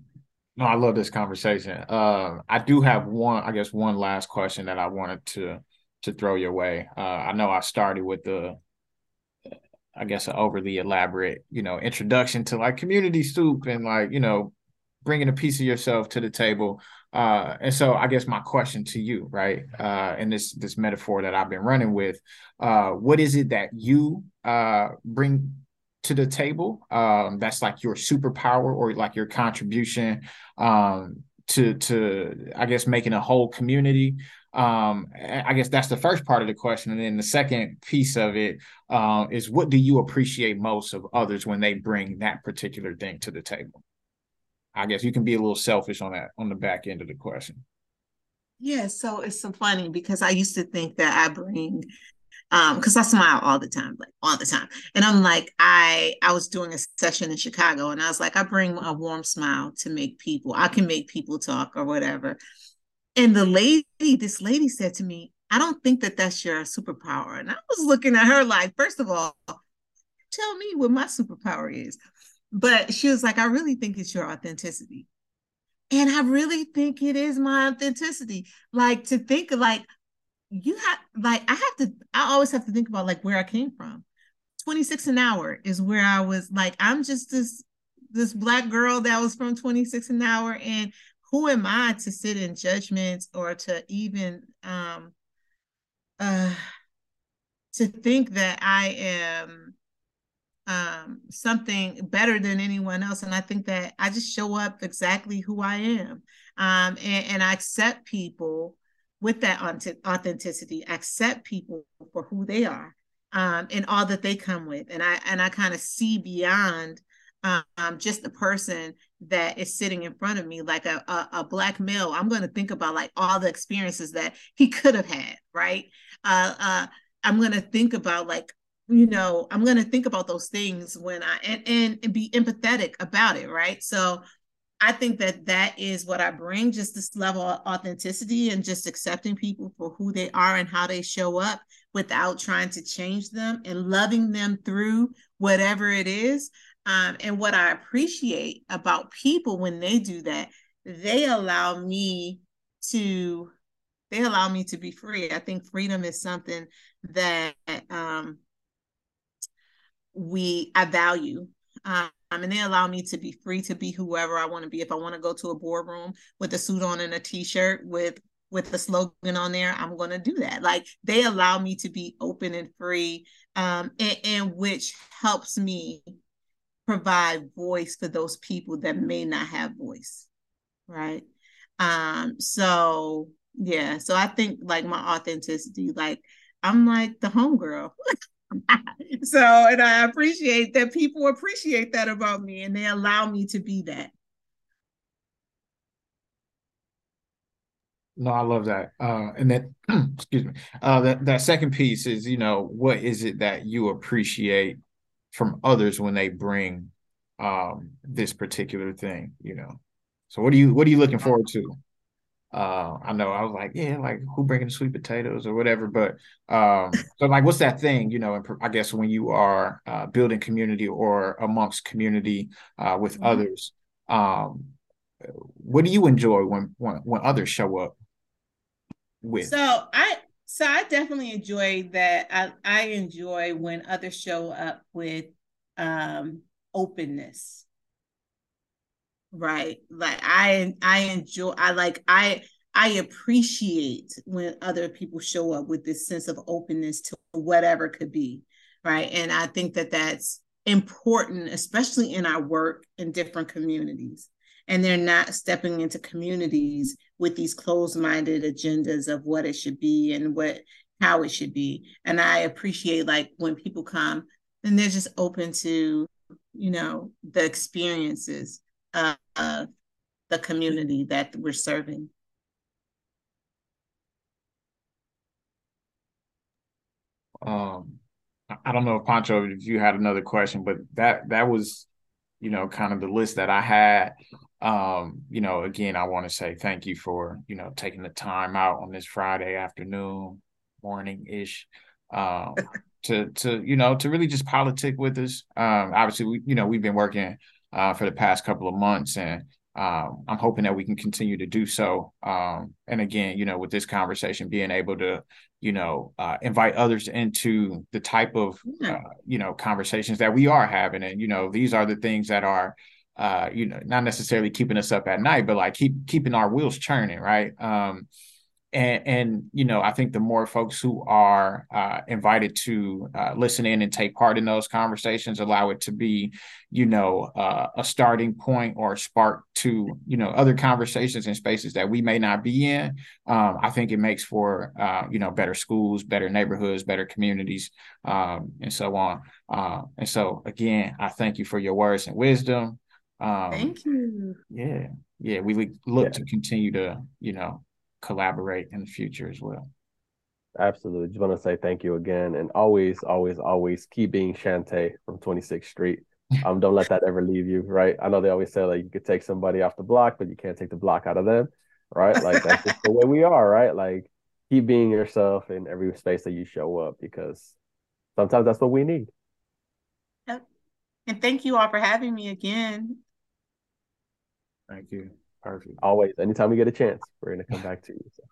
A: no, I love this conversation. Uh, I do have one, I guess, one last question that I wanted to to throw your way. Uh, I know I started with the I guess an overly elaborate, you know, introduction to like community soup and like, you know, bringing a piece of yourself to the table. Uh, and so I guess my question to you, right, uh, and this this metaphor that I've been running with, uh, what is it that you uh, bring to the table um, that's like your superpower or like your contribution um, to to I guess making a whole community? Um i guess that's the first part of the question and then the second piece of it um is what do you appreciate most of others when they bring that particular thing to the table i guess you can be a little selfish on that on the back end of the question
B: yeah so it's so funny because i used to think that i bring um because i smile all the time like all the time and i'm like i i was doing a session in chicago and i was like i bring a warm smile to make people i can make people talk or whatever and the lady, this lady said to me, I don't think that that's your superpower. And I was looking at her like, first of all, tell me what my superpower is. But she was like, I really think it's your authenticity. And I really think it is my authenticity. Like to think like you have like I have to I always have to think about like where I came from. 26 an hour is where I was like I'm just this this black girl that was from 26 an hour and who am I to sit in judgments or to even um, uh, to think that I am um, something better than anyone else. And I think that I just show up exactly who I am. Um, and, and I accept people with that authenticity, accept people for who they are um, and all that they come with. And I and I kind of see beyond um, just the person that is sitting in front of me, like a, a, a black male, I'm going to think about like all the experiences that he could have had, right? Uh, uh, I'm going to think about like, you know, I'm going to think about those things when I and, and and be empathetic about it, right? So I think that that is what I bring, just this level of authenticity and just accepting people for who they are and how they show up without trying to change them and loving them through whatever it is. Um, and what I appreciate about people when they do that, they allow me to they allow me to be free. I think freedom is something that um, we I value. Um, and they allow me to be free to be whoever I want to be. If I want to go to a boardroom with a suit on and a t-shirt with with the slogan on there, I'm going to do that. Like they allow me to be open and free, um, and, and which helps me provide voice for those people that may not have voice right um so yeah so i think like my authenticity like i'm like the homegirl so and i appreciate that people appreciate that about me and they allow me to be that
A: No, I love that. Uh, and that, excuse me. Uh, that that second piece is, you know, what is it that you appreciate from others when they bring um, this particular thing, you know. So what are you what are you looking forward to? Uh, I know I was like, yeah, like who bringing the sweet potatoes or whatever, but um, so like, what's that thing, you know? And I guess when you are uh, building community or amongst community uh, with mm-hmm. others, um, what do you enjoy when when, when others show up with?
B: So I so I definitely enjoy that. I I enjoy when others show up with um openness. Right. Like I I enjoy I like I I appreciate when other people show up with this sense of openness to whatever could be, right? And I think that that's important, especially in our work in different communities. And they're not stepping into communities with these closed-minded agendas of what it should be and what how it should be. And I appreciate like when people come and they're just open to, you know, the experiences of, of the community that we're serving.
A: Um, I don't know if Pancho, if you had another question, but that that was, you know, kind of the list that I had. Um, you know, again, I want to say thank you for you know taking the time out on this Friday afternoon, morning ish, um, to to you know to really just politic with us. Um, obviously, we you know we've been working uh, for the past couple of months, and um, I'm hoping that we can continue to do so. Um, and again, you know, with this conversation, being able to, you know, uh, invite others into the type of, uh, you know, conversations that we are having. And, you know, these are the things that are, uh, you know, not necessarily keeping us up at night, but like keep keeping our wheels churning, right? Um, and, and you know i think the more folks who are uh, invited to uh, listen in and take part in those conversations allow it to be you know uh, a starting point or a spark to you know other conversations and spaces that we may not be in. Um, i think it makes for uh, you know better schools better neighborhoods better communities um, and so on. Uh, and so again i thank you for your words and wisdom.
B: Um, thank you.
A: yeah yeah we look yeah. to continue to you know collaborate in the future as well.
C: Absolutely. Just want to say thank you again. And always, always, always keep being Shantay from 26th Street. Um, don't let that ever leave you, right? I know they always say like you could take somebody off the block, but you can't take the block out of them, right? Like that's just the way we are, right? Like keep being yourself in every space that you show up because sometimes that's what we need.
B: Yep. And thank you all for having me again.
A: Thank you. Perfect.
C: Always. Anytime we get a chance, we're gonna come back to you. So.